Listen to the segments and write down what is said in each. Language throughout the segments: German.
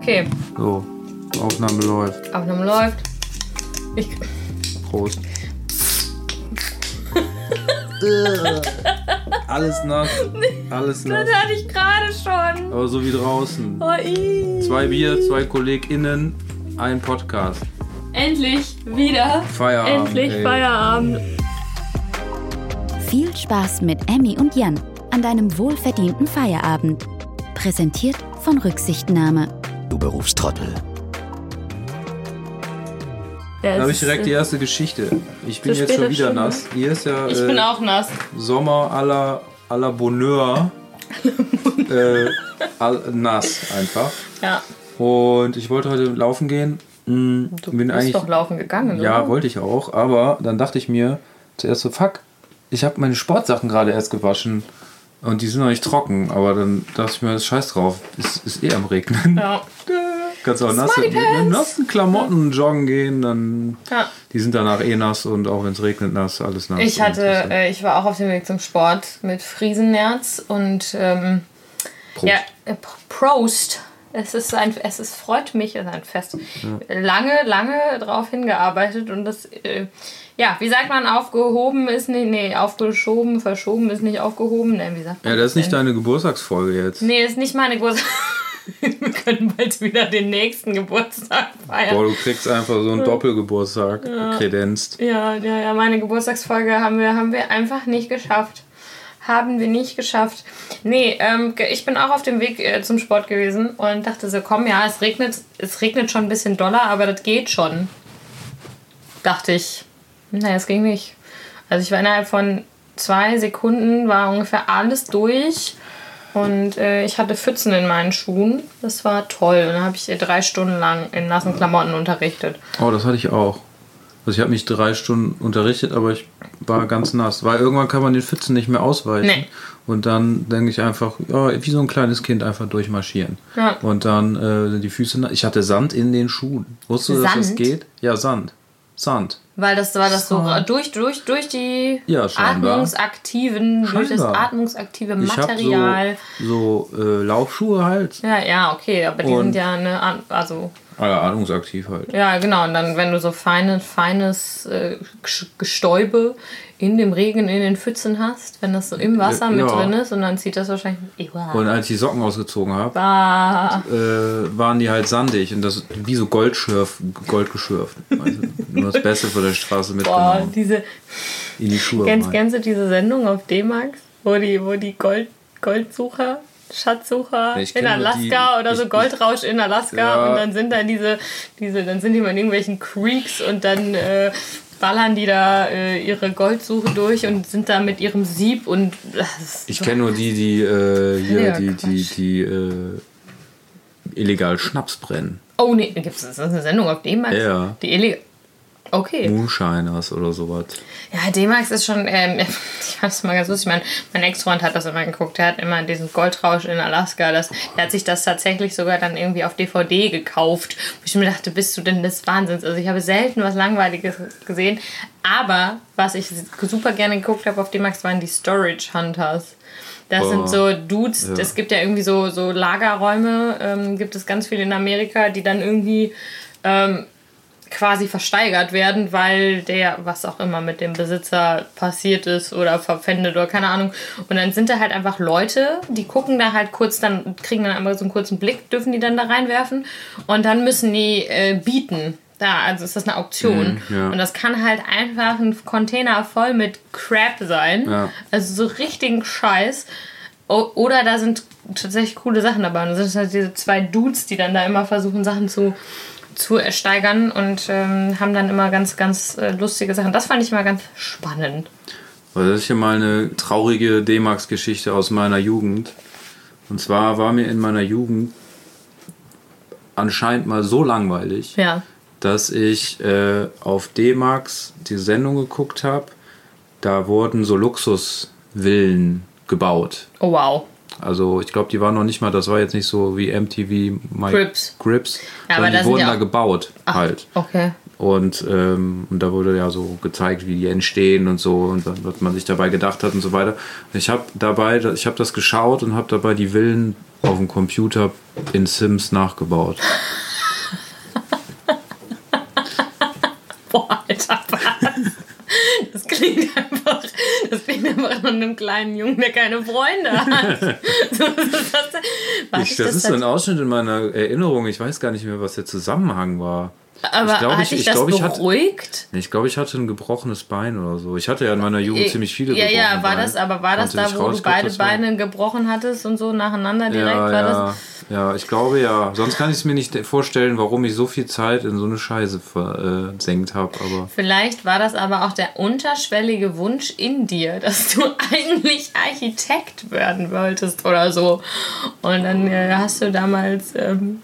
Okay, So, Aufnahme läuft. Aufnahme läuft. Ich, Prost. Alles nass. Alles nass. das hatte ich gerade schon. Aber so wie draußen. Oh, ii. Zwei Bier, zwei KollegInnen, ein Podcast. Endlich wieder. Feierabend. Endlich ey. Feierabend. Viel Spaß mit Emmy und Jan an deinem wohlverdienten Feierabend. Präsentiert von Rücksichtnahme. Du Berufstrottel. Ja, Da habe ich direkt die erste Geschichte. Ich bin jetzt schon wieder Stunde. nass. Hier ist ja Ich äh, bin auch nass. Sommer à la, à la Bonheur. äh, all, nass einfach. Ja. Und ich wollte heute laufen gehen. Hm, Du bin bist eigentlich doch laufen gegangen, Ja, oder? wollte ich auch, aber dann dachte ich mir zuerst so, fuck, ich habe meine Sportsachen gerade erst gewaschen und die sind noch nicht trocken, aber dann dachte ich mir, das scheiß drauf, es ist eh am Regnen. Ja. Kannst auch Smarty mit nassen Klamotten joggen gehen, dann ja. die sind danach eh nass und auch wenn es regnet, nass, alles nass. Ich hatte, ist- äh, ich war auch auf dem Weg zum Sport mit Friesennerz und ähm, Prost. ja, äh, Prost. Es ist ein, es ist, freut mich, es ist ein Fest. Lange, lange drauf hingearbeitet und das, äh, ja, wie sagt man, aufgehoben ist nicht, nee, aufgeschoben, verschoben ist nicht aufgehoben, ne, wie sagt man ja, das ist nicht denn? deine Geburtstagsfolge jetzt. Nee, ist nicht meine Geburtstag. Wir können bald wieder den nächsten Geburtstag feiern. Boah, du kriegst einfach so einen Doppelgeburtstag kredenzt. Ja, ja, ja, meine Geburtstagsfolge haben wir, haben wir einfach nicht geschafft. Haben wir nicht geschafft. Nee, ähm, ich bin auch auf dem Weg äh, zum Sport gewesen und dachte so, komm, ja, es regnet, es regnet schon ein bisschen doller, aber das geht schon. Dachte ich. Naja, es ging nicht. Also ich war innerhalb von zwei Sekunden, war ungefähr alles durch. Und äh, ich hatte Pfützen in meinen Schuhen. Das war toll. Und dann habe ich drei Stunden lang in nassen Klamotten unterrichtet. Oh, das hatte ich auch. Also ich habe mich drei Stunden unterrichtet, aber ich war ganz nass. Weil irgendwann kann man den Pfützen nicht mehr ausweichen. Nee. Und dann denke ich einfach, ja, wie so ein kleines Kind einfach durchmarschieren. Ja. Und dann äh, sind die Füße nass. Ich hatte Sand in den Schuhen. Wusstest du, dass das geht? Ja, Sand. Sand. Weil das war das so So. durch, durch, durch die Ja, scheinbar. atmungsaktiven, durch das atmungsaktive Ich habe Material. so, so äh, Laufschuhe halt. Ja, ja, okay, aber die Und- sind ja eine, also, Ah ja, atmungsaktiv halt. ja, genau. Und dann, wenn du so feine, feines äh, Gestäube in dem Regen in den Pfützen hast, wenn das so im Wasser mit Ja. drin ist und dann zieht das wahrscheinlich. Ewa. Und als ich die Socken ausgezogen habe, Ah, äh, waren die halt sandig und das wie so Goldschürf, Goldgeschürft. Also, nur das Beste von der Straße boah, mitgenommen. diese. In die Schuhe. Kennst, kennst du diese Sendung auf D-Max, wo die, wo die Gold, Goldsucher, Schatzsucher Nee, in Alaska die- oder so ich- Goldrausch in Alaska Ja. und dann sind da diese, diese, dann sind die mal in irgendwelchen Creeks und dann äh, ballern die da äh, ihre Goldsuche durch und sind da mit ihrem Sieb und das ist Ich so- kenne nur die, die äh, hier, Ja, die, die, Quatsch. die äh, illegal Schnaps brennen. Oh nee, gibt es eine Sendung auf D-Max? Ja. Die illegal. Okay. Moonshiners oder sowas. Ja, D-Max ist schon, ähm, ich fand es mal ganz lustig. Mein, mein Ex-Freund hat das immer geguckt. Der hat immer diesen Goldrausch in Alaska. Das, der hat sich das tatsächlich sogar dann irgendwie auf DVD gekauft. Wo ich mir dachte, bist du denn des Wahnsinns? Also ich habe selten was Langweiliges gesehen. Aber was ich super gerne geguckt habe auf D-Max waren die Storage Hunters. Das Oh. sind so Dudes, Ja. es gibt ja irgendwie so, so Lagerräume, ähm, gibt es ganz viele in Amerika, die dann irgendwie ähm, quasi versteigert werden, weil der, was auch immer mit dem Besitzer passiert ist oder verpfändet oder keine Ahnung. Und dann sind da halt einfach Leute, die gucken da halt kurz, dann kriegen dann einmal so einen kurzen Blick, dürfen die dann da reinwerfen und dann müssen die äh, bieten. Da, also ist das eine Auktion. Mhm, ja. Und das kann halt einfach ein Container voll mit Crap sein. Ja. Also so richtigen Scheiß. O oder da sind tatsächlich coole Sachen dabei. Und das sind halt diese zwei Dudes, die dann da immer versuchen, Sachen zu, zu ersteigern und ähm, haben dann immer ganz, ganz äh, lustige Sachen. Das fand ich immer ganz spannend. Also das ist hier mal eine traurige D-Max-Geschichte aus meiner Jugend. Und zwar war mir in meiner Jugend anscheinend mal so langweilig, Ja. dass ich äh, auf D-Max die Sendung geguckt habe. Da wurden so Luxusvillen gebaut. Oh wow. Also ich glaube, die waren noch nicht mal, das war jetzt nicht so wie MTV My Grips. Grips Ja, aber sondern die wurden ja da gebaut halt. Okay. Und, ähm, und da wurde ja so gezeigt, wie die entstehen und so und dann, was man sich dabei gedacht hat und so weiter. Ich habe dabei, ich habe das geschaut und habe dabei die Villen auf dem Computer in Sims nachgebaut. Boah, Alter, was? Das klingt einfach, das klingt einfach nach einem kleinen Jungen, der keine Freunde hat. So, das, Ich, das ist so ein Ausschnitt in meiner Erinnerung. Ich weiß gar nicht mehr, was der Zusammenhang war. Aber ich glaub, hat ich- ich glaub, ich hatte- beruhigt? Ich glaube, ich hatte ein gebrochenes Bein oder so. Ich hatte ja in meiner Jugend ziemlich viele Ja, ja, war Beine. das, aber war das Konnte da, wo du beide Beine gebrochen hattest und so nacheinander direkt? Ja, war ja, das? ja, ich glaube ja. Sonst kann ich es mir nicht vorstellen, warum ich so viel Zeit in so eine Scheiße versenkt habe. Aber Vielleicht war das aber auch der unterschwellige Wunsch in dir, dass du eigentlich Architekt werden wolltest oder so. Und dann äh, hast du damals, ähm,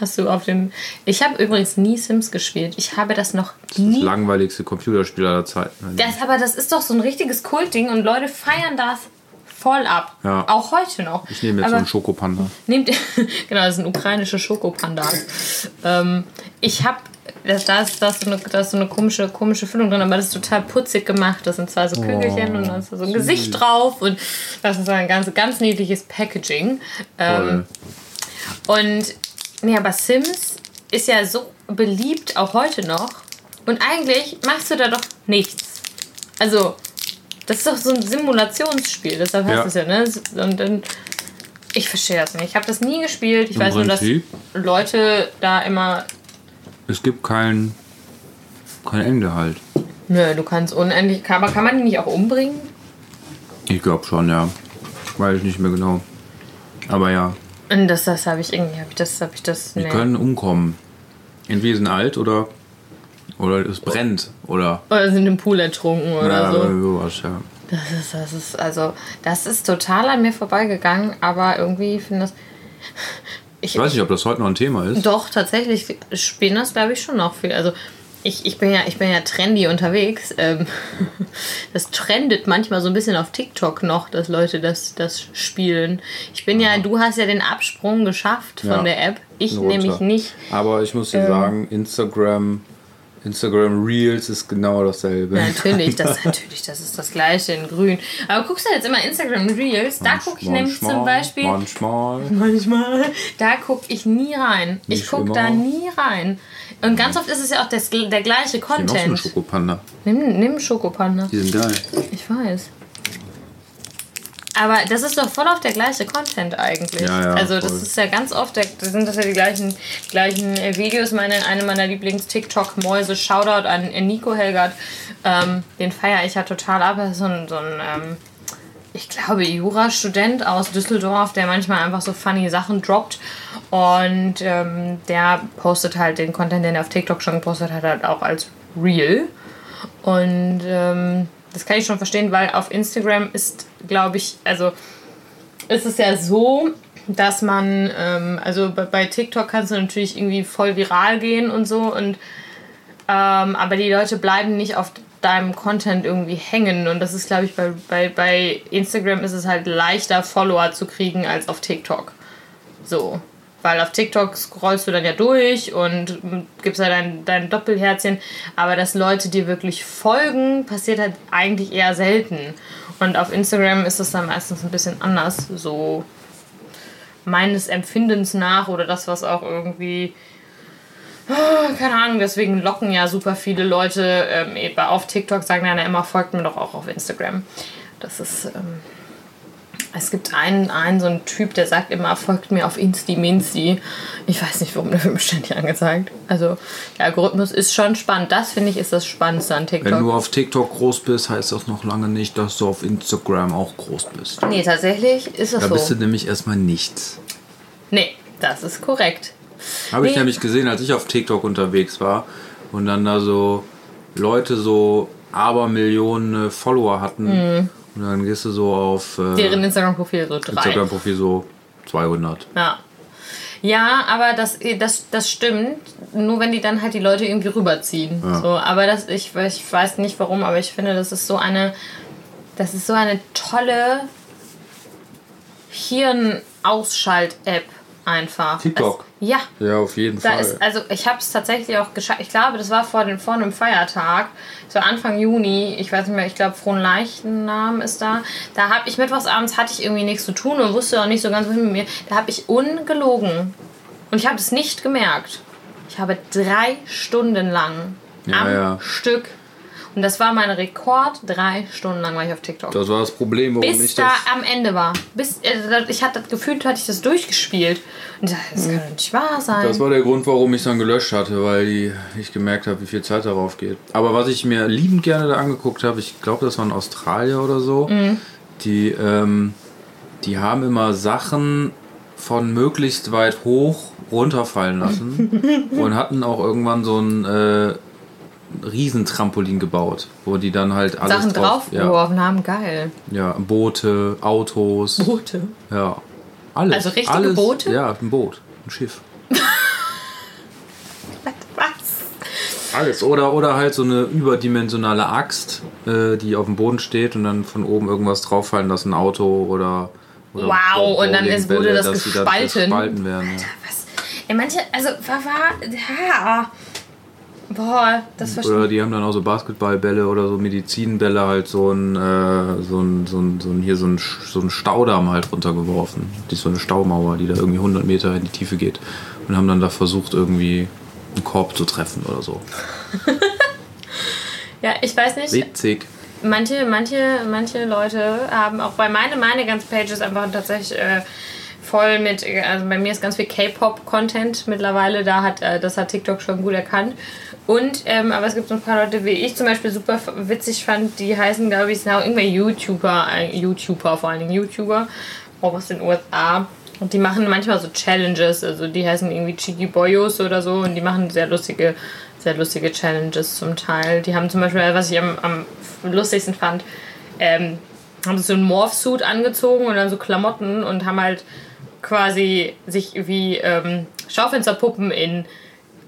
hast du auf dem. Ich habe übrigens nie Sims gespielt. Ich habe das noch das nie. langweiligste Computerspiel aller Zeiten. Das, aber das ist doch so ein richtiges Kultding und Leute feiern das voll ab. Ja. Auch heute noch. Ich nehme jetzt so aber einen Schokopanda. Nehmt genau, das sind ukrainische Schokopandas. Ähm, ich habe das, da, ist, da, ist so eine, da ist so eine komische, komische Füllung drin, aber das ist total putzig gemacht. Das sind zwei so Kügelchen und da ist so ein Gesicht drauf und das ist ein ganz, ganz niedliches Packaging. Ähm, und nee, aber Sims ist ja so beliebt, auch heute noch. Und eigentlich machst du da doch nichts. Also, das ist doch so ein Simulationsspiel, deshalb heißt Ja. es ja, ne? Und dann. Ich verstehe das nicht. Ich habe das nie gespielt. Ich Im weiß nur, dass Prinzip. Leute da immer. Es gibt kein, kein Ende halt. Nö, du kannst unendlich. Aber kann man die nicht auch umbringen? Ich glaube schon, ja. Weiß ich nicht mehr genau. Aber ja, Und das, das habe ich irgendwie. Habe ich das. Habe ich das. die Nee. können umkommen. Entweder sind alt oder, oder es brennt. Oder, Oder sind im Pool ertrunken oder ja, so. sowas, ja. Das ist, das ist, also, das ist total an mir vorbeigegangen, aber irgendwie finde das. Ich, Ich weiß nicht, ob das heute noch ein Thema ist. Doch, tatsächlich spielen das, glaube ich, schon noch viel. Also, ich, ich, bin ja, ich bin ja trendy unterwegs. Ähm, das trendet manchmal so ein bisschen auf TikTok noch, dass Leute das, das spielen. Ich bin ja, du hast ja den Absprung geschafft von Ja. der App. Ich nämlich nicht. Aber ich muss dir Ähm. sagen, Instagram, Instagram Reels ist genau dasselbe. Ja, natürlich, das, natürlich, das ist das gleiche in grün. Aber guckst du jetzt immer Instagram Reels? Da gucke ich nämlich zum Beispiel. Manchmal. Manchmal. Da gucke ich nie rein. ich Nicht gucke da nie rein. Und ganz oft ist es ja auch das, der gleiche Ich nehme auch so einen Content. Schokopanda. Nimm, nimm Schokopanda. Die sind geil. Ich weiß. Aber das ist doch voll auf der gleiche Content eigentlich. Ja, ja, also das voll. ist ja ganz oft, der, das sind das ja die gleichen, gleichen äh, Videos. Meine, eine meiner Lieblings-TikTok-Mäuse, Shoutout an Nico Helgert. Ähm, den feiere ich ja total ab. Das ist so ein, so ein ähm, ich glaube, Jurastudent aus Düsseldorf, der manchmal einfach so funny Sachen droppt. Und ähm, der postet halt den Content, den er auf TikTok schon gepostet hat, halt auch als Real. Und ähm, das kann ich schon verstehen, weil auf Instagram ist, glaube ich, also ist es ja so, dass man, ähm, also bei, bei TikTok kannst du natürlich irgendwie voll viral gehen und so, und ähm, aber die Leute bleiben nicht auf deinem Content irgendwie hängen. Und das ist, glaube ich, bei, bei, bei Instagram ist es halt leichter, Follower zu kriegen als auf TikTok. So. Weil auf TikTok scrollst du dann ja durch und gibst ja dein, dein Doppelherzchen. Aber dass Leute dir wirklich folgen, passiert halt eigentlich eher selten. Und auf Instagram ist es dann meistens ein bisschen anders. So meines Empfindens nach oder das, was auch irgendwie keine Ahnung, deswegen locken ja super viele Leute ähm, eben auf TikTok, sagen dann immer, folgt mir doch auch auf Instagram. Das ist, ähm, es gibt einen, einen, so einen Typ, der sagt immer, folgt mir auf Insti Minsti. Ich weiß nicht, warum der wird mir ständig angezeigt. Also, der Algorithmus ist schon spannend. Das finde ich ist das Spannendste an TikTok. Wenn du auf TikTok groß bist, heißt das noch lange nicht, dass du auf Instagram auch groß bist. nee, tatsächlich ist das Da bist du so. nämlich erstmal nichts. Nee, das ist korrekt. Habe ich Nee. nämlich gesehen, als ich auf TikTok unterwegs war und dann da so Leute so Abermillionen Follower hatten. Und dann gehst du so auf äh, Deren Instagram-Profil so drei. Instagram-Profil so 200. Ja. Ja, aber das, das, das stimmt. Nur wenn die dann halt die Leute irgendwie rüberziehen. Ja. So, aber das, ich, ich weiß nicht warum, aber ich finde, das ist so eine, das ist so eine tolle Hirnausschalt-App. einfach. TikTok? Ja. Ja, auf jeden Da Fall. ist, also ich habe es tatsächlich auch geschafft. Ich glaube, das war vor, dem, vor einem Feiertag, so Anfang Juni. Ich weiß nicht mehr, ich glaube, Frohen Leichnam ist da. Da habe ich mittwochsabends hatte ich irgendwie nichts zu tun und wusste auch nicht so ganz wohin mit mir. Da habe ich ungelogen und ich habe es nicht gemerkt. Ich habe drei Stunden lang Ja, am ja. Stück und das war mein Rekord. Drei Stunden lang war ich auf TikTok. das war das Problem, warum Bis ich da das. am Ende war. Bis, äh, ich hatte das Gefühl, hatte ich das durchgespielt. Und ich dachte, das kann doch nicht wahr sein. Das war der Grund, warum ich es dann gelöscht hatte, weil die, ich gemerkt habe, wie viel Zeit darauf geht. Aber was ich mir liebend gerne da angeguckt habe, ich glaube, das waren Australier oder so, Mhm. die, ähm, die haben immer Sachen von möglichst weit hoch runterfallen lassen und hatten auch irgendwann so ein äh, Riesentrampolin gebaut, wo die dann halt alles Sachen drauf, ja, draufgeworfen haben, geil. ja, Boote, Autos, Boote. ja, alles. Also richtige alles, Boote? Ja, ein Boot, ein Schiff. Was? Alles. Oder, oder halt so eine überdimensionale Axt, äh, die auf dem Boden steht und dann von oben irgendwas drauffallen lassen, ein Auto oder. oder Wow, und dann ist- wurde das sie dann gespalten. gespalten werden. Ja. Was? Ey, manche, also, war, war, ja. Boah, das schon. Oder die haben dann auch so Basketballbälle oder so Medizinbälle halt so ein, äh, so ein, so ein, so ein hier so ein, so ein Staudamm halt runtergeworfen. Die ist so eine Staumauer, die da irgendwie 100 Meter in die Tiefe geht. Und haben dann da versucht irgendwie einen Korb zu treffen oder so. Ja, ich weiß nicht. Witzig. Manche, manche, manche Leute haben auch bei meine, meine ganzen Pages einfach tatsächlich äh, voll mit, also bei mir ist ganz viel K-Pop-Content mittlerweile, da hat, äh, das hat TikTok schon gut erkannt. Und, ähm, aber es gibt so ein paar Leute, wie ich zum Beispiel super witzig fand, die heißen, glaube ich, auch irgendwelche YouTuber, äh, YouTuber, vor allen Dingen YouTuber, auch aus den USA. Und die machen manchmal so Challenges, also die heißen irgendwie Cheeky Boyos oder so und die machen sehr lustige, sehr lustige Challenges zum Teil. Die haben zum Beispiel, was ich am, am lustigsten fand, ähm, haben so einen Morph-Suit angezogen und dann so Klamotten und haben halt quasi sich wie ähm, Schaufensterpuppen in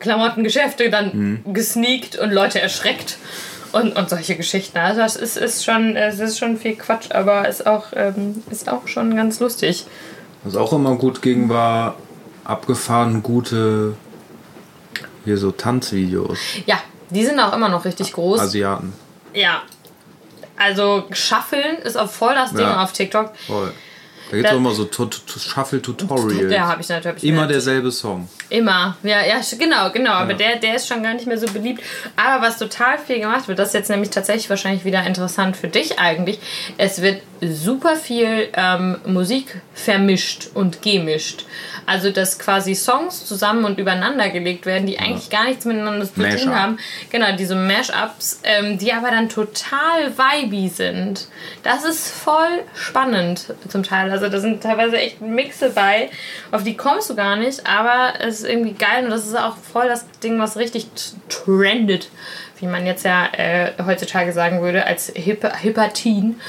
Klamottengeschäfte dann gesneakt und Leute erschreckt und, und solche Geschichten. Also das ist, ist schon, es ist schon viel Quatsch, aber ist auch, ähm, ist auch schon ganz lustig. Was auch immer gut ging, war abgefahren gute hier so Tanzvideos. Ja, die sind auch immer noch richtig groß. Asiaten. ja. Also Schaffeln ist auch voll das Ding Ja. auf TikTok. Voll. Da gibt es immer so Tu- Tu- Shuffle-Tutorials. Ja, habe ich natürlich. Immer derselbe Song. Immer, ja, ja, genau, genau. Aber Ja. der, der ist schon gar nicht mehr so beliebt. Aber was total viel gemacht wird, das ist jetzt nämlich tatsächlich wahrscheinlich wieder interessant für dich eigentlich. Es wird super viel ähm, Musik vermischt und gemischt. Also, dass quasi Songs zusammen und übereinander gelegt werden, die eigentlich gar nichts miteinander zu tun haben. Genau, diese Mashups, ähm, die aber dann total vibey sind. Das ist voll spannend zum Teil. Also da sind teilweise echt Mixe bei, auf die kommst du gar nicht, aber es ist irgendwie geil und das ist auch voll das Ding, was richtig trendet, wie man jetzt ja äh, heutzutage sagen würde, als Hypertin.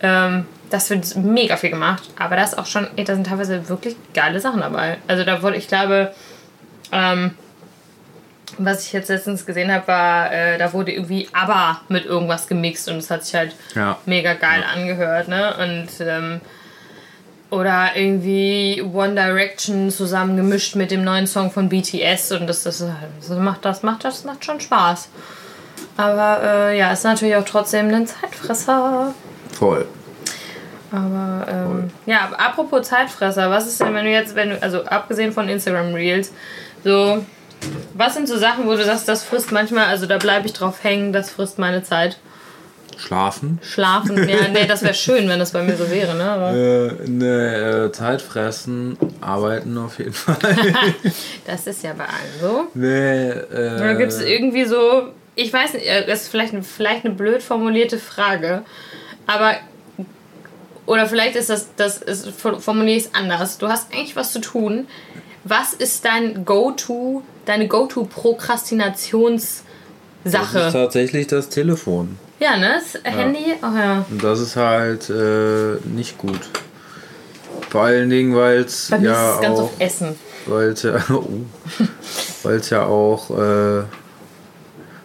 Ähm, das wird mega viel gemacht, aber da ist auch schon, ey, da sind teilweise wirklich geile Sachen dabei. Also da wurde, ich glaube, ähm, was ich jetzt letztens gesehen habe, war, äh, da wurde irgendwie ABBA mit irgendwas gemixt und es hat sich halt Ja. mega geil angehört, ne? Und ähm, oder irgendwie One Direction zusammen gemischt mit dem neuen Song von BTS und das, das, das macht das macht das macht schon Spaß. Aber äh, ja, ist natürlich auch trotzdem ein Zeitfresser. Voll. Aber ähm, ja, apropos Zeitfresser, was ist denn, wenn du jetzt, wenn du, also abgesehen von Instagram Reels, so, was sind so Sachen, wo du sagst, das frisst manchmal, also da bleibe ich drauf hängen, das frisst meine Zeit. Schlafen. Schlafen, ja, nee, das wäre schön, wenn das bei mir so wäre, ne? Aber Äh, ne, äh, Zeit fressen, arbeiten auf jeden Fall. das ist ja bei allen so. nee, Oder äh, gibt es irgendwie so, ich weiß nicht, äh, das ist vielleicht, eine- vielleicht eine blöd formulierte Frage, aber, oder vielleicht ist das, das ist, formuliere ich es anders. Du hast eigentlich was zu tun. Was ist dein Go-To, deine Go-To-Prokrastinations- das Sache. ist tatsächlich das Telefon. Ja, ne? Das Handy, oh ja. Und das ist halt äh, nicht gut. Vor allen Dingen, weil es ja es ganz auch, auf Essen. weil es ja, oh, ja auch, äh,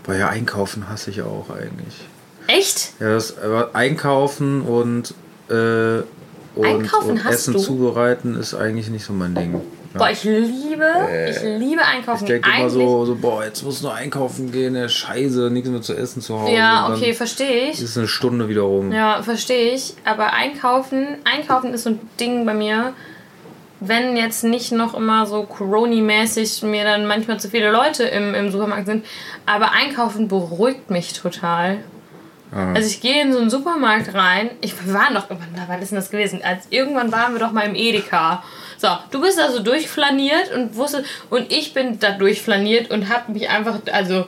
weil ja einkaufen hasse ich auch eigentlich. Echt? Ja, das einkaufen und, äh, und, Einkaufen und Essen du? zubereiten ist eigentlich nicht so mein Ding. Boah, ich liebe, ich liebe einkaufen. Ich denke immer so, so, boah, jetzt muss nur einkaufen gehen, der Scheiße, nichts mehr zu essen zu Hause. Ja, okay, verstehe ich. Ist eine Stunde wieder rum. Ja, verstehe ich. Aber einkaufen, einkaufen ist so ein Ding bei mir. Wenn jetzt nicht noch immer so Corona-mäßig mir dann manchmal zu viele Leute im, im Supermarkt sind. Aber einkaufen beruhigt mich total. Also ich gehe in so einen Supermarkt rein. Ich wir waren doch irgendwann da, wann ist denn das gewesen? Als irgendwann waren wir doch mal im Edeka. So, du bist also durchflaniert und wusstest und ich bin da durchflaniert und habe mich einfach also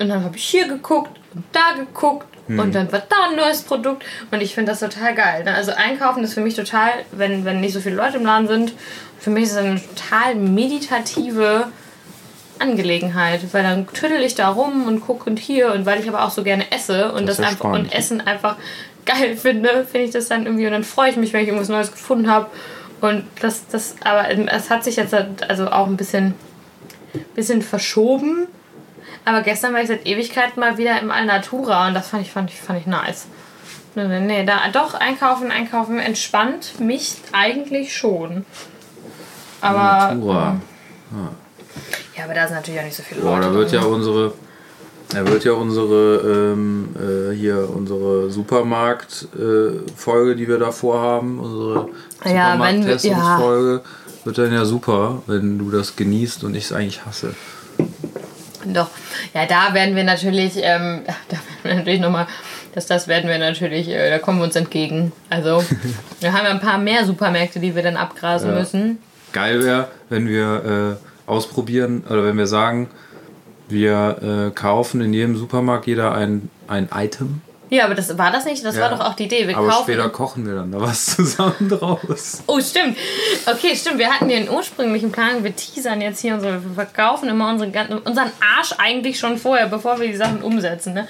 und dann habe ich hier geguckt und da geguckt und dann war da ein neues Produkt und ich finde das total geil. ne? Also einkaufen ist für mich total, wenn, wenn nicht so viele Leute im Laden sind, für mich ist es eine total meditative Angelegenheit, weil dann tüdel ich da rum und gucke und hier und weil ich aber auch so gerne esse und Das das, einfach spannend. und Essen einfach geil finde, finde ich das dann irgendwie und dann freue ich mich, wenn ich irgendwas Neues gefunden habe und das das aber es hat sich jetzt also auch ein bisschen bisschen verschoben, aber gestern war ich seit Ewigkeiten mal wieder im Alnatura und das fand ich fand ich fand ich nice. Nee, nee, nee, da doch einkaufen, einkaufen entspannt mich eigentlich schon. Aber Natura. ja, aber da sind natürlich auch nicht so viele Boah, Leute. da wird drin. ja unsere, da wird ja unsere, ähm, äh, hier unsere Supermarkt-Folge, die wir da vorhaben, unsere Ja, wir- Supermarkt-Testungsfolge, wird dann ja super, wenn du das genießt und ich es eigentlich hasse. Doch. Ja, da werden wir natürlich, ähm, da werden wir natürlich nochmal, das, das werden wir natürlich, äh, da kommen wir uns entgegen. Also, wir haben ja ein paar mehr Supermärkte, die wir dann abgrasen Ja. müssen. Geil wäre, wenn wir äh, ausprobieren oder wenn wir sagen, wir äh, kaufen in jedem Supermarkt jeder ein, ein Item, Ja, aber das war das nicht, das Ja. war doch auch die Idee. Wir aber kaufen. später kochen wir dann da was zusammen draus. Oh, stimmt. Okay, stimmt. Wir hatten den ursprünglichen Plan, wir teasern jetzt hier unsere, wir verkaufen immer unsere, ganzen- unseren Arsch eigentlich schon vorher, bevor wir die Sachen umsetzen. Ne?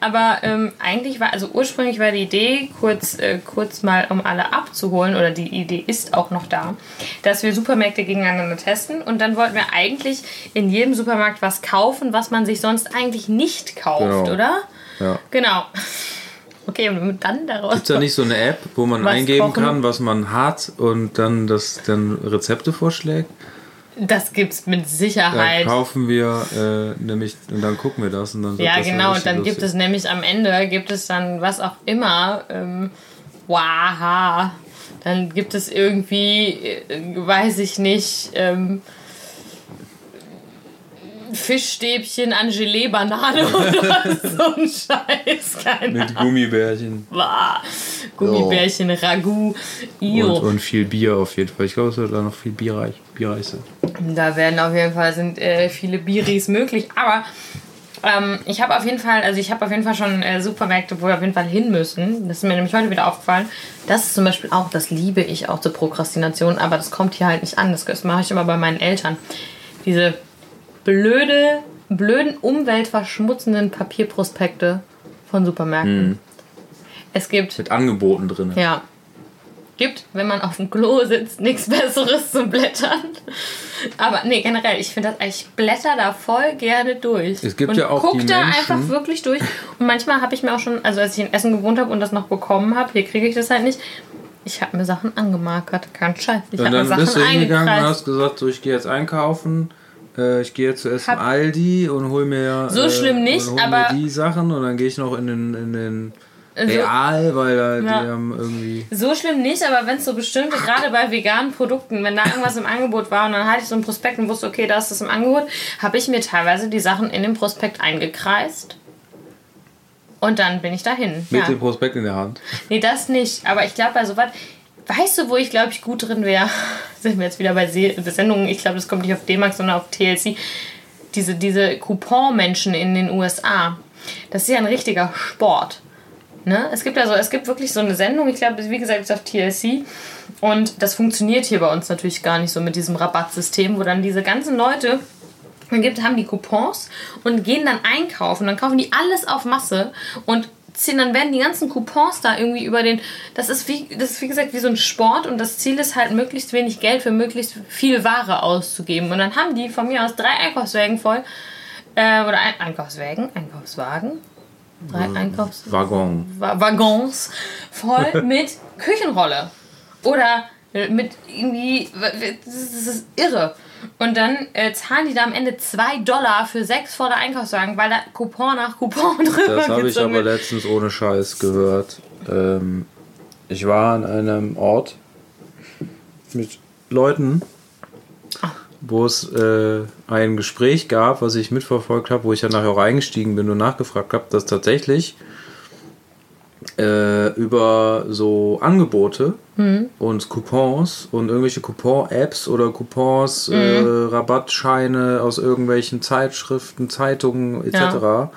Aber ähm, eigentlich war, also ursprünglich war die Idee, kurz, äh, kurz mal um alle abzuholen, oder die Idee ist auch noch da, dass wir Supermärkte gegeneinander testen und dann wollten wir eigentlich in jedem Supermarkt was kaufen, was man sich sonst eigentlich nicht kauft, Genau. oder? Ja. Genau. Okay, und dann daraus. Gibt es da nicht so eine App, wo man eingeben kochen? kann, was man hat und dann das dann Rezepte vorschlägt? Das gibt's mit Dann Sicherheit. kaufen wir äh, nämlich und dann gucken wir das und dann Ja, genau. Und dann gibt es lustig. nämlich am Ende, gibt es dann was auch immer. Ähm, waha. Dann gibt es irgendwie, äh, weiß ich nicht, ähm, Fischstäbchen an Gelee-Banane oder so ein Scheiß. Keine mit Gummibärchen. Gummibärchen, Ragout. Io. und, und viel Bier auf jeden Fall. Ich glaube, es wird da noch viel bierreich, bierreich sein. Da werden auf jeden Fall sind äh, viele Biris möglich, aber ähm, ich habe auf jeden Fall, also ich habe auf jeden Fall schon äh, Supermärkte, wo wir auf jeden Fall hin müssen. Das ist mir nämlich heute wieder aufgefallen. Das ist zum Beispiel auch, das liebe ich auch zur Prokrastination, aber das kommt hier halt nicht an. Das, das mache ich immer bei meinen Eltern. Diese blöde, blöden umweltverschmutzenden Papierprospekte von Supermärkten. Es gibt Mit Angeboten drin. ja. Gibt, wenn man auf dem Klo sitzt, nichts Besseres zum Blättern. Aber nee, generell, ich finde das, ich blätter da voll gerne durch. Es gibt und ja auch guck die da Menschen- einfach wirklich durch. Und manchmal habe ich mir auch schon, also als ich in Essen gewohnt habe und das noch bekommen habe, hier kriege ich das halt nicht. Ich habe mir Sachen angemarkert. Kein Scheiß. Ich Und habe mir dann Sachen bist du hingegangen und hast gesagt, so ich gehe jetzt einkaufen. Äh, ich gehe jetzt zuerst Hab- zum Aldi und hol mir So äh, schlimm nicht, aber- die Sachen und dann gehe ich noch in den, in den Also- Real, weil da Ja. die haben irgendwie So schlimm nicht, aber wenn es so bestimmte, gerade bei veganen Produkten, wenn da irgendwas im Angebot war und dann hatte ich so ein Prospekt und wusste, okay, da ist das im Angebot, habe ich mir teilweise die Sachen in dem Prospekt eingekreist. Und dann bin ich dahin. mit ja. dem Prospekt in der Hand. Nee, das nicht. Aber ich glaube, bei sowas. Weißt du, wo ich glaube ich gut drin wäre? Sind wir jetzt wieder bei Se Sendungen? Ich glaube, das kommt nicht auf D-Max, sondern auf TLC. Diese, diese Coupon-Menschen in den USA. Das ist ja ein richtiger Sport. Ne? Es gibt also, es gibt wirklich so eine Sendung, ich glaube, wie gesagt, ist auf TLC. Und das funktioniert hier bei uns natürlich gar nicht so mit diesem Rabattsystem, wo dann diese ganzen Leute dann gibt, haben die Coupons und gehen dann einkaufen. Dann kaufen die alles auf Masse und ziehen, dann werden die ganzen Coupons da irgendwie über den. Das ist wie, das ist wie gesagt wie so ein Sport und das Ziel ist halt, möglichst wenig Geld für möglichst viel Ware auszugeben. Und dann haben die von mir aus drei Einkaufswägen voll. Äh, oder ein Einkaufswägen, Einkaufswagen. Drei Einkaufs Waggon. Wa- Waggons voll mit Küchenrolle. Oder Äh, Mit irgendwie, das ist irre. Und dann äh, zahlen die da am Ende 2 Dollar für sechs volle Einkaufswagen, weil da Coupon nach Coupon drüber Das habe ich gezogen aber letztens ohne Scheiß gehört. Ähm, ich war an einem Ort mit Leuten, wo es äh, ein Gespräch gab, was ich mitverfolgt habe, wo ich dann nachher auch eingestiegen bin und nachgefragt habe, dass tatsächlich äh, über so Angebote und Coupons und irgendwelche Coupon-Apps oder Coupons, äh, Rabattscheine aus irgendwelchen Zeitschriften, Zeitungen etc.,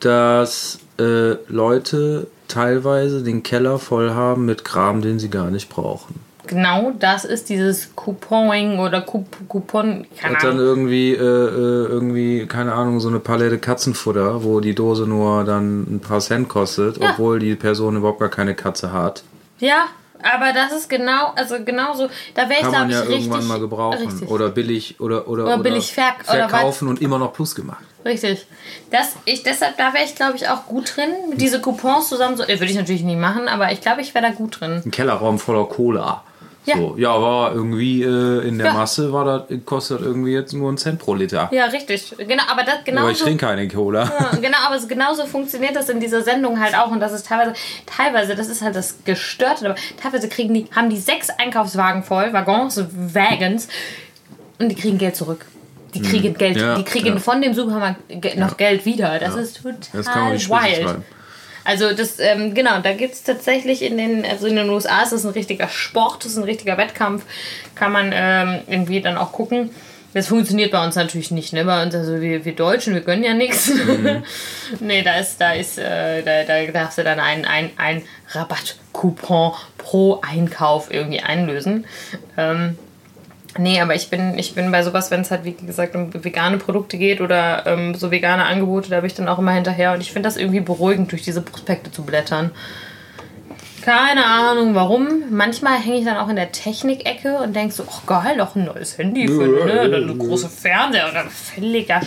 dass äh, Leute teilweise den Keller voll haben mit Kram, den sie gar nicht brauchen. Genau das ist dieses Couponing oder Coup Coupon. Keine Und dann irgendwie, äh, äh, irgendwie, keine Ahnung, so eine Palette Katzenfutter, wo die Dose nur dann ein paar Cent kostet, Ja. obwohl die Person überhaupt gar keine Katze hat. Ja, aber das ist genau, also genauso, da wäre ich Kann glaube man ich ja richtig. irgendwann mal gebrauchen. Richtig. Oder billig oder, oder, Oder billig oder verkaufen und immer noch Plus gemacht. Richtig. Das, ich, deshalb, da wäre ich, glaube ich, auch gut drin. Diese Coupons zusammen, so, äh, würde ich natürlich nie machen, aber ich glaube, ich wäre da gut drin. Ein Kellerraum voller Cola. Ja. So, ja, aber irgendwie äh, in der Ja. Masse war das, kostet irgendwie jetzt nur einen Cent pro Liter. Ja, richtig. Genau, aber das genau aber ich so- trinke keine Cola. Ja, genau, aber es- genauso funktioniert das in dieser Sendung halt auch und das ist teilweise, teilweise, das ist halt das Gestörte, aber teilweise kriegen die, haben die sechs Einkaufswagen voll, Waggons, Wagons und die kriegen Geld zurück. Die kriegen Geld, Mhm. Ja, die kriegen ja. von dem Supermarkt noch Geld wieder. Das ist total Das wild. Also das, ähm, genau, da gibt es tatsächlich in den, also in den USA ist das ein richtiger Sport, das ist ein richtiger Wettkampf, kann man ähm, irgendwie dann auch gucken. Das funktioniert bei uns natürlich nicht, ne? Bei uns, also wir, wir Deutschen, wir gönnen ja nichts. Mhm. nee, da ist, da ist, äh, da, da darfst du dann einen ein, ein Rabattcoupon pro Einkauf irgendwie einlösen. Ähm, Nee, aber ich bin, ich bin bei sowas, wenn es halt, wie gesagt, um vegane Produkte geht oder ähm, so vegane Angebote, da bin ich dann auch immer hinterher. Und ich finde das irgendwie beruhigend, durch diese Prospekte zu blättern. Keine Ahnung warum. Manchmal hänge ich dann auch in der Technikecke und denke so, ach geil, doch ein neues Handy für ne? oder eine große Fernseher oder völliger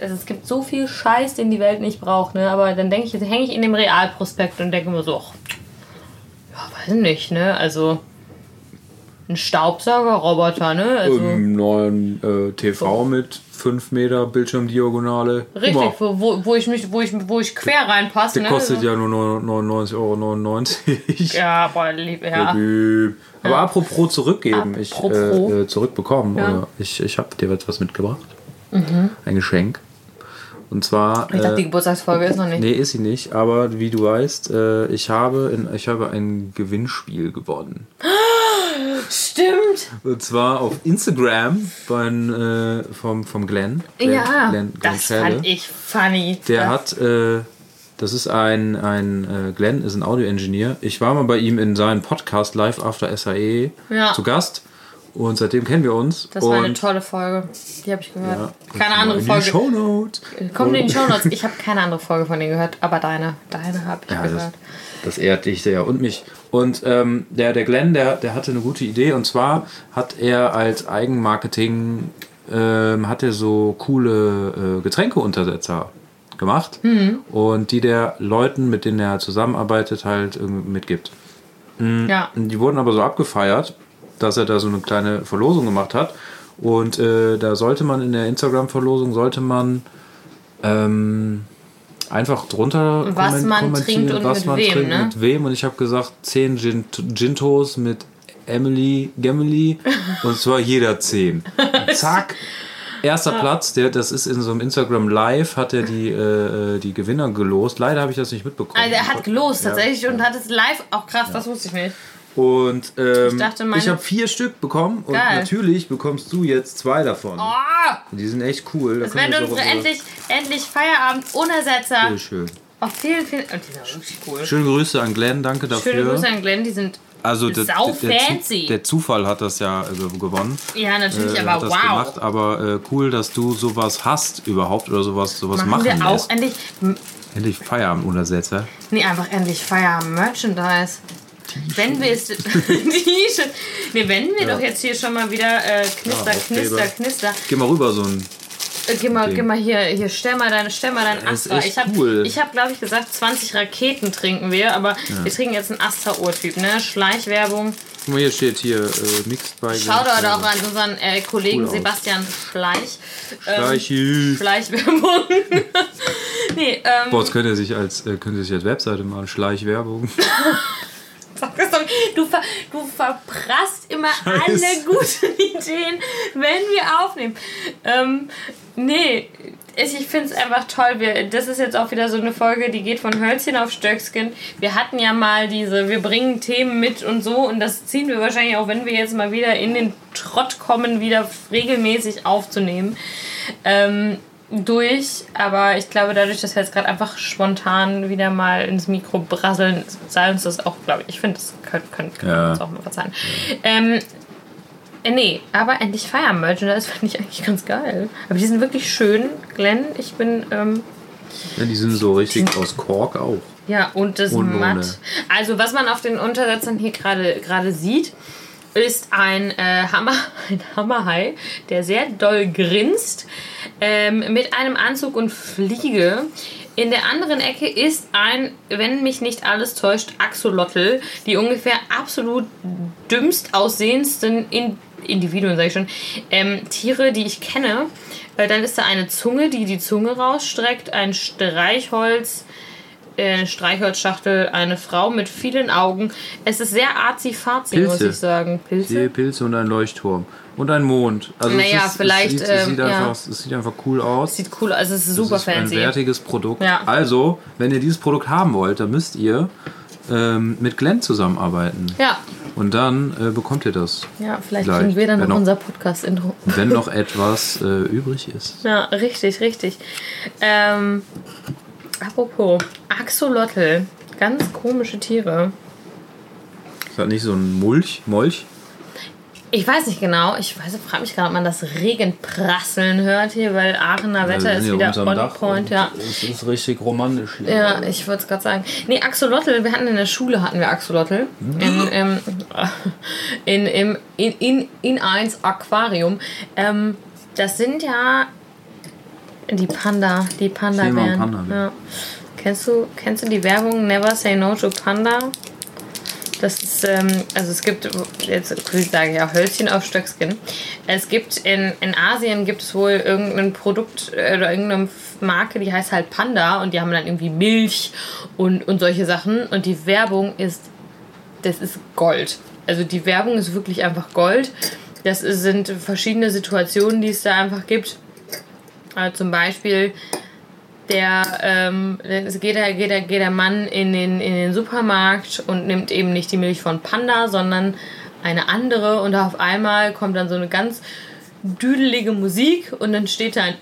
also Es gibt so viel Scheiß, den die Welt nicht braucht, ne? Aber dann denke ich, hänge ich in dem Realprospekt und denke mir so, ach, ja, weiß nicht, ne? Also ein Staubsaugerroboter, ne? Also, Im neuen äh, TV mit 5 Meter Bildschirmdiagonale. Richtig, wo, wo, wo, ich mich, wo, ich, wo ich quer reinpasse. Der ne? kostet ja nur 99,99 Euro. Ja, boah, lieb, ja. Aber apropos zurückgeben, ich Apropos. äh, äh, zurückbekommen. Ja. Mhm. Oder ich ich habe dir etwas mitgebracht. Ein Geschenk. Und zwar. Ich dachte, die Äh, Geburtstagsfolge ist noch nicht. nee, ist sie nicht. Aber wie du weißt, äh, ich, habe in, ich habe ein Gewinnspiel gewonnen. Stimmt. Und zwar auf Instagram von, äh, vom, vom Glenn. Glenn Ja, Glenn, Glenn das Schäle. fand ich funny. Der das, hat, äh, das ist ein, ein äh, Glenn ist ein Audio-Engineer. Ich war mal bei ihm in seinem Podcast Live After SAE Ja. zu Gast und seitdem kennen wir uns. Das war eine tolle Folge. Die habe ich gehört. ja, keine andere in Folge. Die Shownote. Kommt in die Shownotes. Ich habe keine andere Folge von denen gehört, aber deine. Deine habe ich Ja, das, gehört. das ehrt dich sehr und mich. Und ähm, der, der Glenn, der, der hatte eine gute Idee und zwar hat er als Eigenmarketing ähm, hat er so coole äh, Getränkeuntersetzer gemacht Mhm. und die der Leuten, mit denen er zusammenarbeitet, halt irgendwie mitgibt. Ja. Die wurden aber so abgefeiert, dass er da so eine kleine Verlosung gemacht hat. Und äh, da sollte man in der Instagram-Verlosung, sollte man ähm, einfach drunter Was man kommentieren, trinkt und was mit man wem, trinkt, ne? mit wem. Und ich habe gesagt, 10 Gin Gintos mit Emily Gemily. und zwar jeder 10. Und zack. Erster Platz, der, das ist in so einem Instagram Live, hat er die, äh, äh, die Gewinner gelost. Leider habe ich das nicht mitbekommen. Also er hat gelost Ja. tatsächlich und hat es live. Auch krass, das wusste ich nicht. Und ähm, Ich dachte, meine- ich habe vier Stück bekommen und Geil. natürlich bekommst du jetzt zwei davon. Oh, Die sind echt cool. Da es können werden unsere endlich, endlich Feierabend Unersetzer. Sehr schön. Oh, vielen, vielen. Und die sind wirklich cool. Schöne Grüße an Glenn, danke dafür. Schöne Grüße an Glenn, die sind also der, sau der, der, fancy. Zu, der Zufall hat das ja äh, gewonnen. ja, natürlich, Äh, aber das wow. gemacht, aber äh, cool, dass du sowas hast überhaupt oder sowas, sowas Machen, machen, wir auch lässt. endlich. m- Endlich Feierabenduntersetzer. Nee, einfach endlich Feierabend Merchandise. Wenn wir es. Nee, wenn wir Ja. doch jetzt hier schon mal wieder äh, Knister, Ja. Knister, Knister. Geh mal rüber so ein. Äh, geh mal, geh mal hier, hier, stell mal deine, stell mal deinen Astra. Ich habe, cool. ich hab, glaube ich, gesagt, 20 Raketen trinken wir, aber wir trinken jetzt einen Astra-Urtyp, ne? Schleichwerbung. Guck mal, hier steht hier äh, Mixed by Shoutout auch an unseren äh, Kollegen Cool. Sebastian Schleich. Schleichi. Schleichwerbung. nee, ähm, Boah, jetzt könnt ihr sich als, äh, könnt ihr sich als Webseite machen, Schleichwerbung. nicht. du, ver, du verprasst immer Scheiße. alle guten Ideen, wenn wir aufnehmen. Ähm, nee, ich, ich finde es einfach toll. Wir, das ist jetzt auch wieder so eine Folge, die geht von Hölzchen auf Stöckskin. Wir hatten ja mal diese, wir bringen Themen mit und so und das ziehen wir wahrscheinlich auch, wenn wir jetzt mal wieder in den Trott kommen, wieder regelmäßig aufzunehmen. Ähm, durch, aber ich glaube, dadurch, dass wir jetzt gerade einfach spontan wieder mal ins Mikro brasseln, sei uns das auch, glaube ich, ich finde, das können, können, können wir Ja. uns auch mal verzeihen. Ähm, äh, nee, aber endlich Feier-Merchandise fand ich eigentlich ganz geil. Aber die sind wirklich schön. Glenn, ich bin, ähm, Ja, die sind so richtig aus Kork auch. ja, und das Und ohne. matt. Also, was man auf den Untersetzern hier gerade sieht, ist ein äh, Hammer, ein Hammerhai, der sehr doll grinst, ähm, mit einem Anzug und Fliege. In der anderen Ecke ist ein, wenn mich nicht alles täuscht, Axolotl, die ungefähr absolut dümmst aussehendsten in Individuen, sage ich schon, ähm, Tiere, die ich kenne. Äh, dann ist da eine Zunge, die die Zunge rausstreckt, ein Streichholz, äh, Streichholzschachtel, eine Frau mit vielen Augen. Es ist sehr arzi-fazi, muss ich sagen. Pilze? Pilze und ein Leuchtturm. Und ein Mond. Also Naja, es ist, vielleicht, Es sieht, es, sieht ähm, einfach, ja. es sieht einfach cool aus. Sieht cool aus, also es ist super es ist ein fancy. wertiges Produkt. Ja. Also, wenn ihr dieses Produkt haben wollt, dann müsst ihr ähm, mit Glenn zusammenarbeiten. Ja, Und dann äh, bekommt ihr das. ja, vielleicht Gleich. kriegen wir dann noch noch- unser Podcast-Intro. Wenn noch etwas äh, übrig ist. Ja, richtig, richtig. Ähm, apropos, Axolotl, ganz komische Tiere. Ist das nicht so ein Mulch? Molch? Ich weiß nicht genau, ich weiß, frage mich gerade, ob man das Regenprasseln hört hier, weil Aachener Wetter ist wieder on point, ja. Es ist richtig romantisch hier. Ja, ich wollte es gerade sagen. Nee, Axolotl, wir hatten in der Schule hatten wir Axolotl. In, ähm, in, im, in, in, in eins Aquarium. Ähm, das sind ja die Panda, die Panda-Bären. Panda, ja. Kennst du, kennst du die Werbung Never Say No to Panda? Das ist, ähm, also es gibt, jetzt sage ich ja Hölzchen auf Stöckskin. Es gibt in, in Asien gibt es wohl irgendein Produkt äh, oder irgendeine Marke, die heißt halt Panda und die haben dann irgendwie Milch und, und solche Sachen und die Werbung ist, das ist Gold. Also die Werbung ist wirklich einfach Gold. Das sind verschiedene Situationen, die es da einfach gibt. Also zum Beispiel der ähm, geht, der, geht, der, geht der Mann in den, in den Supermarkt und nimmt eben nicht die Milch von Panda, sondern eine andere und auf einmal kommt dann so eine ganz düdelige Musik und dann steht da ein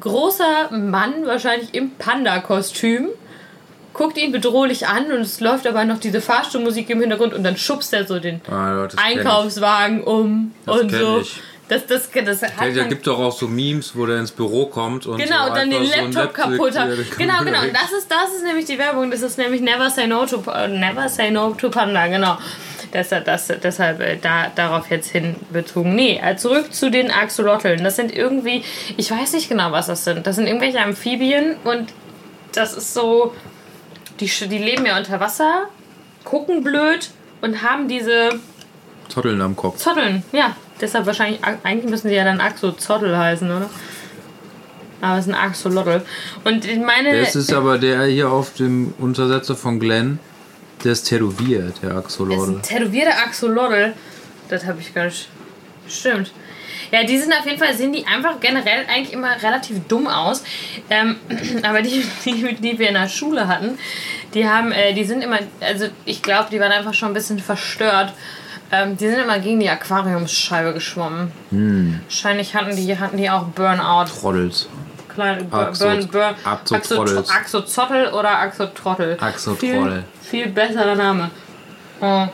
großer Mann, wahrscheinlich im Panda-Kostüm, guckt ihn bedrohlich an und es läuft aber noch diese Fahrstuhlmusik im Hintergrund und dann schubst er so den Ah, ich. Einkaufswagen um Das und so. ich. Das, das, das hat Ja, da gibt doch auch so Memes, wo der ins Büro kommt und Genau, so dann den einfach so Laptop kaputt hat. Laptop- Genau, genau. Und das ist, das ist nämlich die Werbung. Das ist nämlich Never Say No to, äh, Never Say No to Panda, genau. Deshalb, das, deshalb äh, da, darauf jetzt hin bezogen. Nee, äh, zurück zu den Axolotln. Das sind irgendwie, ich weiß nicht genau, was das sind. Das sind irgendwelche Amphibien und das ist so, die, die leben ja unter Wasser, gucken blöd und haben diese Zotteln am Kopf. Zotteln, ja. Deshalb wahrscheinlich, eigentlich müssen die ja dann Axolotl heißen, oder? Aber es ist ein Axolotl. Und ich meine. Das ist aber der hier auf dem Untersetzer von Glenn, der ist tätowiert, der Es ist Axolotl. ein tätowierter Axolotl. Das habe ich gar nicht. Stimmt. Ja, die sind auf jeden Fall, sehen die einfach generell eigentlich immer relativ dumm aus. Ähm, aber die, die, die wir in der Schule hatten, die haben, äh, die sind immer, also ich glaube, die waren einfach schon ein bisschen verstört. Ähm, die sind immer gegen die Aquariumsscheibe geschwommen. Wahrscheinlich hatten die, hatten die auch Burnout. Troddels. Kleine Burn, Burn, Axotrottels. Axozottel oder Axotrottel. Axotrottel. Viel, viel besserer Name. Oh.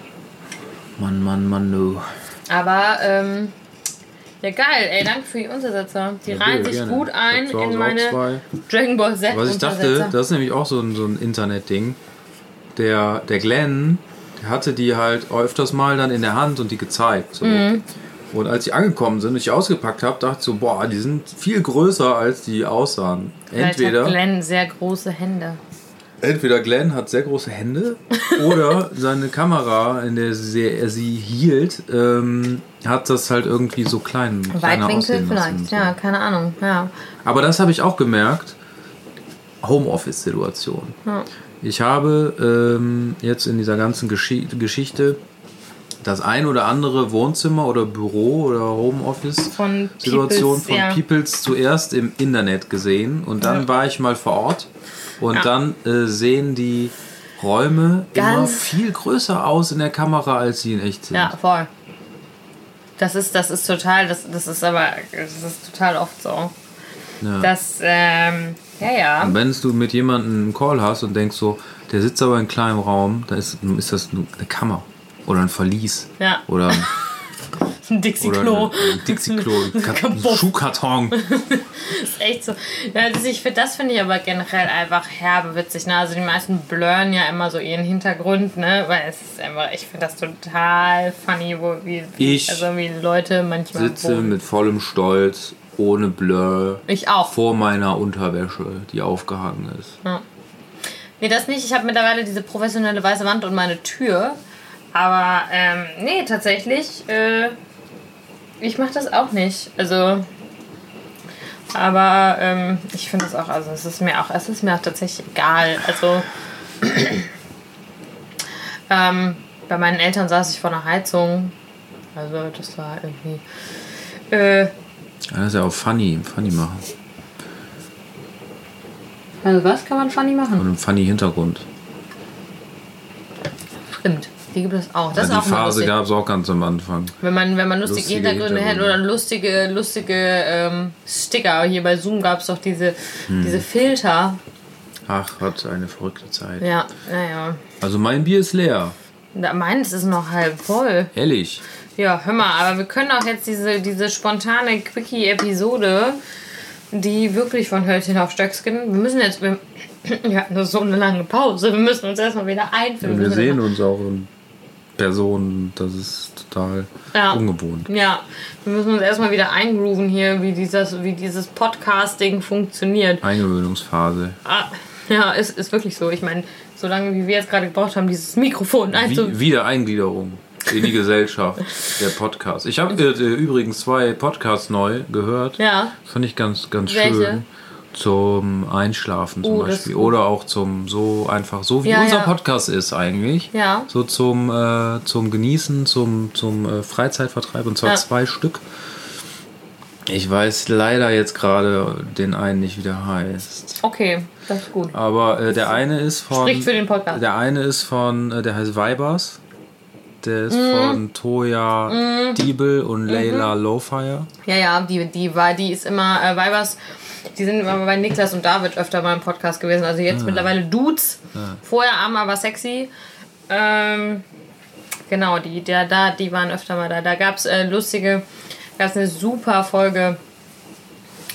Mann, Mann, Mann, du. Aber, ähm, ja geil, ey, danke für die Untersetzer. Die reihen sich gerne. gut ein in meine. Dragon Ball Z Was ich dachte, das ist nämlich auch so ein, so ein Internetding. Der, der Glenn, hatte die halt öfters mal dann in der Hand und die gezeigt. So. Mhm. Und als die angekommen sind und ich ausgepackt habe, dachte ich so, boah, die sind viel größer, als die aussahen. Vielleicht hat Entweder, Glenn sehr große Hände. entweder Glenn hat sehr große Hände oder seine Kamera, in der sie, er sie hielt, ähm, hat das halt irgendwie so klein. Weitwinkel vielleicht, so. ja, keine Ahnung. Ja. Aber das habe ich auch gemerkt. Homeoffice-Situation. Ja. Ich habe ähm, jetzt in dieser ganzen Geschi Geschichte das ein oder andere Wohnzimmer oder Büro oder Homeoffice-Situation Peoples, von ja. Peoples zuerst im Internet gesehen und dann Ja. war ich mal vor Ort und Ja. dann äh, sehen die Räume immer Ganz- viel größer aus in der Kamera, als sie in echt sind. ja, voll. Das ist, das ist total, das, das ist aber, das ist total oft so. Ja. Das, ähm, ja, ja. Und wenn du mit jemandem einen Call hast und denkst so, der sitzt aber in einem kleinen Raum, dann ist, ist das nur eine Kammer oder ein Verlies Ja. oder ein, Dixie-Klo. ein Dixie-Klo, ein. Schuhkarton. ist echt so. Ja, das, ich find, das finde ich aber generell einfach herbe witzig. Ne? Also die meisten blurren ja immer so ihren Hintergrund, ne? Weil es ist einfach, ich finde das total funny, wo wie, wie, Ich also wie Leute manchmal Sitze wohnen. mit vollem Stolz, ohne Blur, Ich auch. vor meiner Unterwäsche, die aufgehangen ist. Nee, das nicht. Ich habe mittlerweile diese professionelle weiße Wand und meine Tür. Aber ähm, nee, tatsächlich, äh, ich mache das auch nicht. Also, aber ähm, ich finde das auch, also es ist mir auch, es ist mir auch tatsächlich egal. Also ähm, bei meinen Eltern saß ich vor einer Heizung. Also das war irgendwie. Äh, Ja, das ist ja auch funny, funny machen. also was kann man funny machen? Und einen funny Hintergrund. Stimmt. Die gibt es auch. Das ja, ist die auch Phase gab es auch ganz am Anfang. Wenn man, wenn man lustige, Lustige Hintergründe hätte oder Hintergründe. lustige, lustige ähm, Sticker. Hier bei Zoom gab es doch diese, Hm. diese Filter. Ach, hat eine verrückte Zeit. Ja, naja. Also mein Bier ist leer. Meins ist noch halb voll. Ehrlich. Ja, hör mal, aber wir können auch jetzt diese, diese spontane Quickie-Episode, die wirklich von Hölzchen auf Stöckskin. Wir müssen jetzt. Wir, wir hatten nur so eine lange Pause. Wir müssen uns erstmal wieder einfinden. wir sehen uns auch in Person. Das ist total Ja. ungewohnt. Ja, wir müssen uns erstmal wieder eingrooven hier, wie dieses, wie dieses Podcasting funktioniert. Eingewöhnungsphase. Ah, ja, ist, ist wirklich so. Ich meine, so lange wie wir jetzt gerade gebraucht haben, dieses Mikrofon. Also, Wie, Wiedereingliederung in die Gesellschaft der Podcast. Ich habe äh, übrigens zwei Podcasts neu gehört. ja, Fand ich ganz, ganz Welche? schön. Zum Einschlafen zum Oh, das Beispiel. Oder auch zum so einfach, so wie Ja, unser ja. Podcast ist eigentlich. Ja. So zum, äh, zum Genießen, zum, zum äh, Freizeitvertreib und zwar Ja. zwei Stück. Ich weiß leider jetzt gerade den einen nicht, wie der heißt. okay, das ist gut. Aber äh, der eine ist von. Spricht für den Podcast. Der eine ist von, äh, der heißt Vibers. Der ist Mhm. von Toya Diebel und Layla Lowfire. Ja, ja, die, die war, die ist immer, äh, Weibers, die sind immer bei Niklas und David öfter mal im Podcast gewesen. Also jetzt mittlerweile Dudes. Vorher arm, aber sexy. Ähm, genau, die, der, da, die waren öfter mal da. Da gab es äh, lustige, gab es eine super Folge.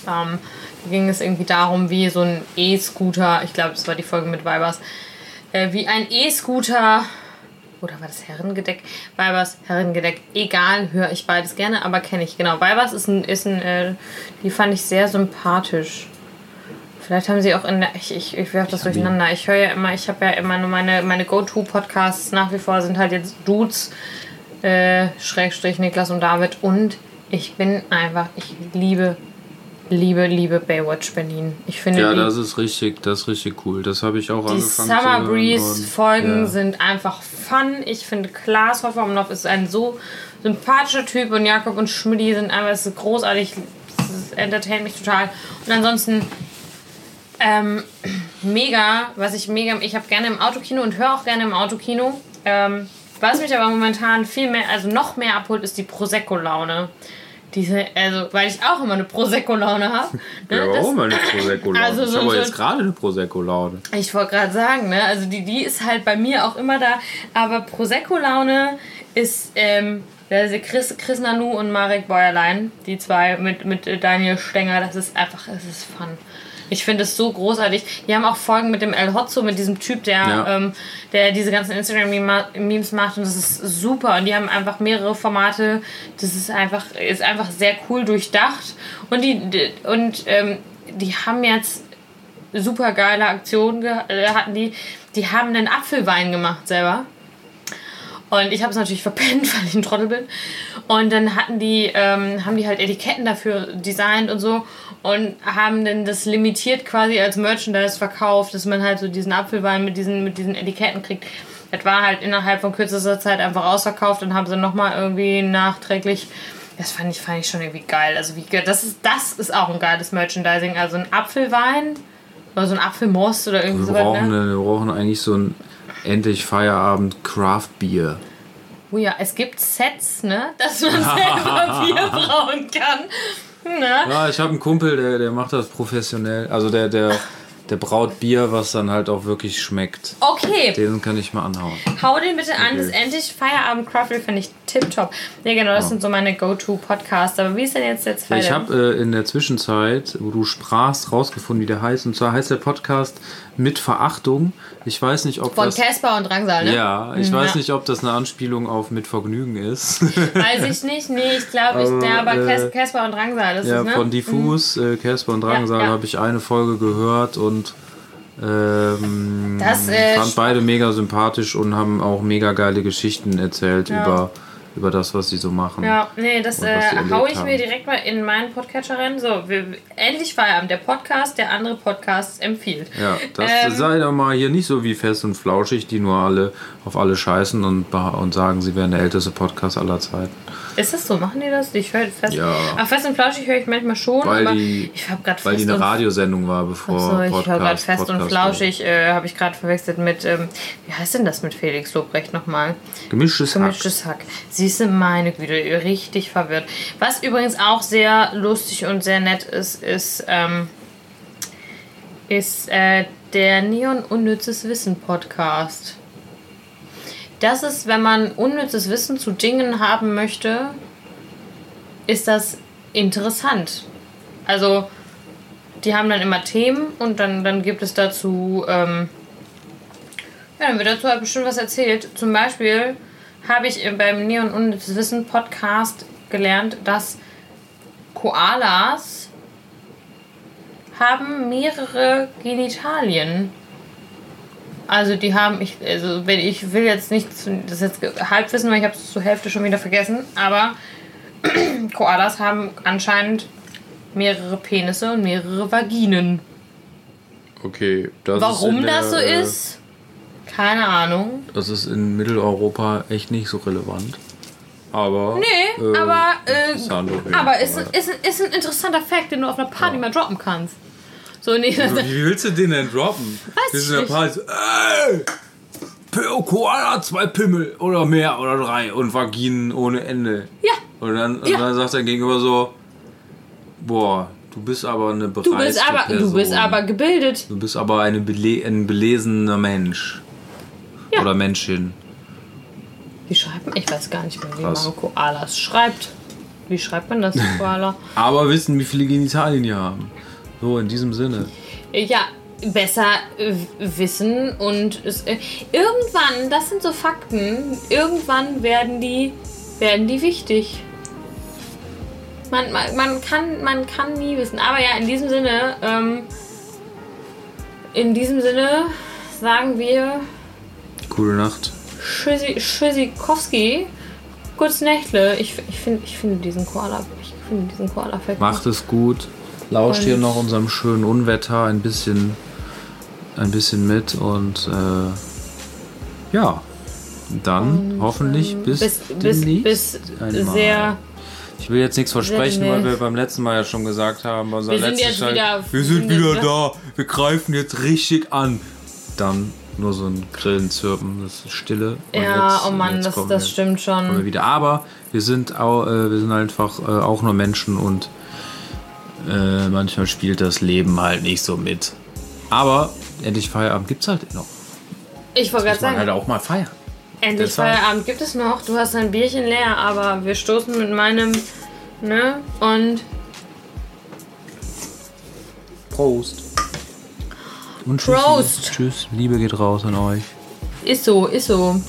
Ähm, da ging es irgendwie darum, wie so ein E-Scooter, ich glaube, das war die Folge mit Weibers, äh, wie ein E-Scooter oder war das Herrengedeck? Weibers, Herrengedeck. Egal, höre ich beides gerne, aber kenne ich. Genau, Weibers ist ein, ist ein äh, die fand ich sehr sympathisch. Vielleicht haben sie auch in der, ich, ich, ich werfe das durcheinander. Ich höre ja immer, ich habe ja immer nur meine, meine Go-To-Podcasts nach wie vor sind halt jetzt Dudes, äh, Schrägstrich Niklas und David und ich bin einfach, ich liebe, liebe, liebe Baywatch Berlin. Ich finde Ja, die, das ist richtig, das ist richtig cool. Das habe ich auch die angefangen Summer zu hören Breeze Folgen ja. sind einfach fun. Ich finde Klaas Hoffmann ist ein so sympathischer Typ und Jakob und Schmidti sind einfach es ist großartig. Es entertaint mich total. Und ansonsten ähm, mega, was ich mega, ich habe gerne im Autokino und höre auch gerne im Autokino. Ähm, was mich aber momentan viel mehr, also noch mehr abholt, ist die Prosecco-Laune. Diese, also, weil ich auch immer eine Prosecco-Laune habe. Ja, aber auch mal eine Prosecco-Laune. Also ich so- habe so- jetzt gerade eine Prosecco-Laune. Ich wollte gerade sagen, ne? Also die, die ist halt bei mir auch immer da. Aber Prosecco-Laune ist ähm, also Chris, Chris Nanu und Marek Bäuerlein, die zwei mit, mit Daniel Stenger, das ist einfach, es ist fun. Ich finde es so großartig. Die haben auch Folgen mit dem El Hotzo, mit diesem Typ, der, Ja. ähm, der diese ganzen Instagram-Memes macht und das ist super. Und die haben einfach mehrere Formate. Das ist einfach, ist einfach sehr cool durchdacht. Und die, und ähm, die haben jetzt super geile Aktion ge äh, hatten die. Die haben einen Apfelwein gemacht selber. Und ich habe es natürlich verpennt, weil ich ein Trottel bin. Und dann hatten die, ähm, haben die halt Etiketten dafür designt und so und haben dann das limitiert quasi als Merchandise verkauft, dass man halt so diesen Apfelwein mit diesen, mit diesen Etiketten kriegt. Das war halt innerhalb von kürzester Zeit einfach ausverkauft und haben sie nochmal irgendwie nachträglich. Das fand ich, fand ich schon irgendwie geil. Also wie das ist, das ist auch ein geiles Merchandising. Also ein Apfelwein oder so ein Apfelmost oder irgendwie Wir sowas. brauchen, Ne? wir brauchen eigentlich so ein endlich Feierabend Craft Bier. Oh ja, es gibt Sets, ne? Dass man selber Bier brauen kann. Ne? Ja, ich habe einen Kumpel, der, der macht das professionell. Also der, der, der braut Bier, was dann halt auch wirklich schmeckt. Okay, Den kann ich mal anhauen. hau den bitte an. Das endlich Feierabend Craft Beer finde ich tipptopp. Ja, genau, das sind so meine Go-To-Podcasts. Aber wie ist denn jetzt der zweite? Ich habe äh, in der Zwischenzeit, wo du sprachst, rausgefunden, wie der heißt. Und zwar heißt der Podcast mit Verachtung. Ich weiß nicht, ob Von das. Casper und Drangsal, ne? Ja, ich weiß Ja. nicht, ob das eine Anspielung auf mit Vergnügen ist. Weiß ich nicht. Nee, ich glaube, ich, Aber, ja, aber äh, Cas- Casper und Drangsal, das ja, ist, ne? von Diffus, äh, Casper und Drangsal Ja, habe ich eine Folge gehört und ähm, Das, äh, fand beide mega sympathisch und haben auch mega geile Geschichten erzählt über, über das, was sie so machen. Ja, nee, das äh, hau ich haben. mir direkt mal in meinen Podcatcher rein. So, wir, endlich Feierabend. Der Podcast, der andere Podcasts empfiehlt. Ja, das Ähm, sei doch mal hier nicht so wie fest und flauschig, die nur alle auf alle scheißen und, und sagen, sie wären der älteste Podcast aller Zeiten. Ist das so? Machen die das? Ich höre fest. Ja. Ach, fest und flauschig höre ich manchmal schon, Weil aber die- ich habe gerade Weil die eine und Radiosendung war, bevor so, ich höre gerade Podcast, fest und Podcast flauschig, äh, habe ich gerade verwechselt mit, ähm, wie heißt denn das mit Felix Lobrecht nochmal? war. Gemischtes, Hack. Gemischtes Hack. Siehst du, meine Güte, richtig verwirrt. Was übrigens auch sehr lustig und sehr nett ist, ist, ähm, ist äh, der Neon Unnützes Wissen Podcast. Das ist, wenn man unnützes Wissen zu Dingen haben möchte, ist das interessant. Also, die haben dann immer Themen und dann, dann gibt es dazu, ähm, ja, dann wird dazu halt bestimmt was erzählt. Zum Beispiel habe ich beim Neon Unnützes Wissen Podcast gelernt, dass Koalas haben mehrere Genitalien. Also die haben, ich, also wenn ich will jetzt nicht zu- das jetzt halb wissen, weil ich habe es zur Hälfte schon wieder vergessen, aber Koalas haben anscheinend mehrere Penisse und mehrere Vaginen. Okay, das Warum ist der, das so äh, ist, keine Ahnung. Das ist in Mitteleuropa echt nicht so relevant. Aber. Nee, äh, aber, äh, aber ist, ist, ist ein interessanter Fact, den du auf einer Party mal droppen kannst. So, nee, das, Wie willst du den denn droppen? Weiß Wir sind in der Party ey! P- Koala zwei Pimmel oder mehr oder drei und Vaginen ohne Ende. ja, Und dann, Ja. und dann sagt er gegenüber so: Boah, du bist aber eine bereiste du bist aber, Person. du bist aber gebildet. Du bist aber eine bele ein belesener Mensch. Ja. Oder Menschin. Wie schreibt man? Ich weiß gar nicht mehr, wie Krass. man Koalas schreibt. Wie schreibt man das, Koala? Aber wissen, wie viele Genitalien die haben. So, in diesem Sinne. Ja, besser äh, wissen und es, äh, irgendwann, das sind so Fakten, irgendwann werden die, werden die wichtig. Man, man, man, kann, man kann nie wissen. Aber ja, in diesem Sinne, ähm, in diesem Sinne sagen wir Coole Nacht. Tschüssi- Tschüssikowski. Gutes Nächtle. Ich, ich finde ich finde diesen Koala, ich finde diesen Koala. Macht es gut. Lauscht hier Und- noch unserem schönen Unwetter ein bisschen, ein bisschen mit und äh, ja, dann hoffentlich bis, bis, bis, demnächst bis einmal. sehr. Ich will jetzt nichts versprechen, weil wir beim letzten Mal ja schon gesagt haben, bei unserer Wir sind letzten jetzt Teil, wieder- wir sind wieder da, wir greifen jetzt richtig an. Dann nur so ein Grillenzirpen, das ist Stille. Und Ja, jetzt- oh Mann, das, das wir- stimmt kommen wir schon. wieder. Aber wir sind, auch, äh, wir sind einfach äh, auch nur Menschen und äh, manchmal spielt das Leben halt nicht so mit. Aber endlich Feierabend gibt es halt noch. Ich wollte gerade Muss man sagen, halt auch mal feiern. endlich deshalb- Feierabend gibt es noch. Du hast ein Bierchen leer, aber wir stoßen mit meinem, ne? Und Prost. Und tschüssi. Prost. Tschüss. Liebe geht raus an euch. ist so, ist so.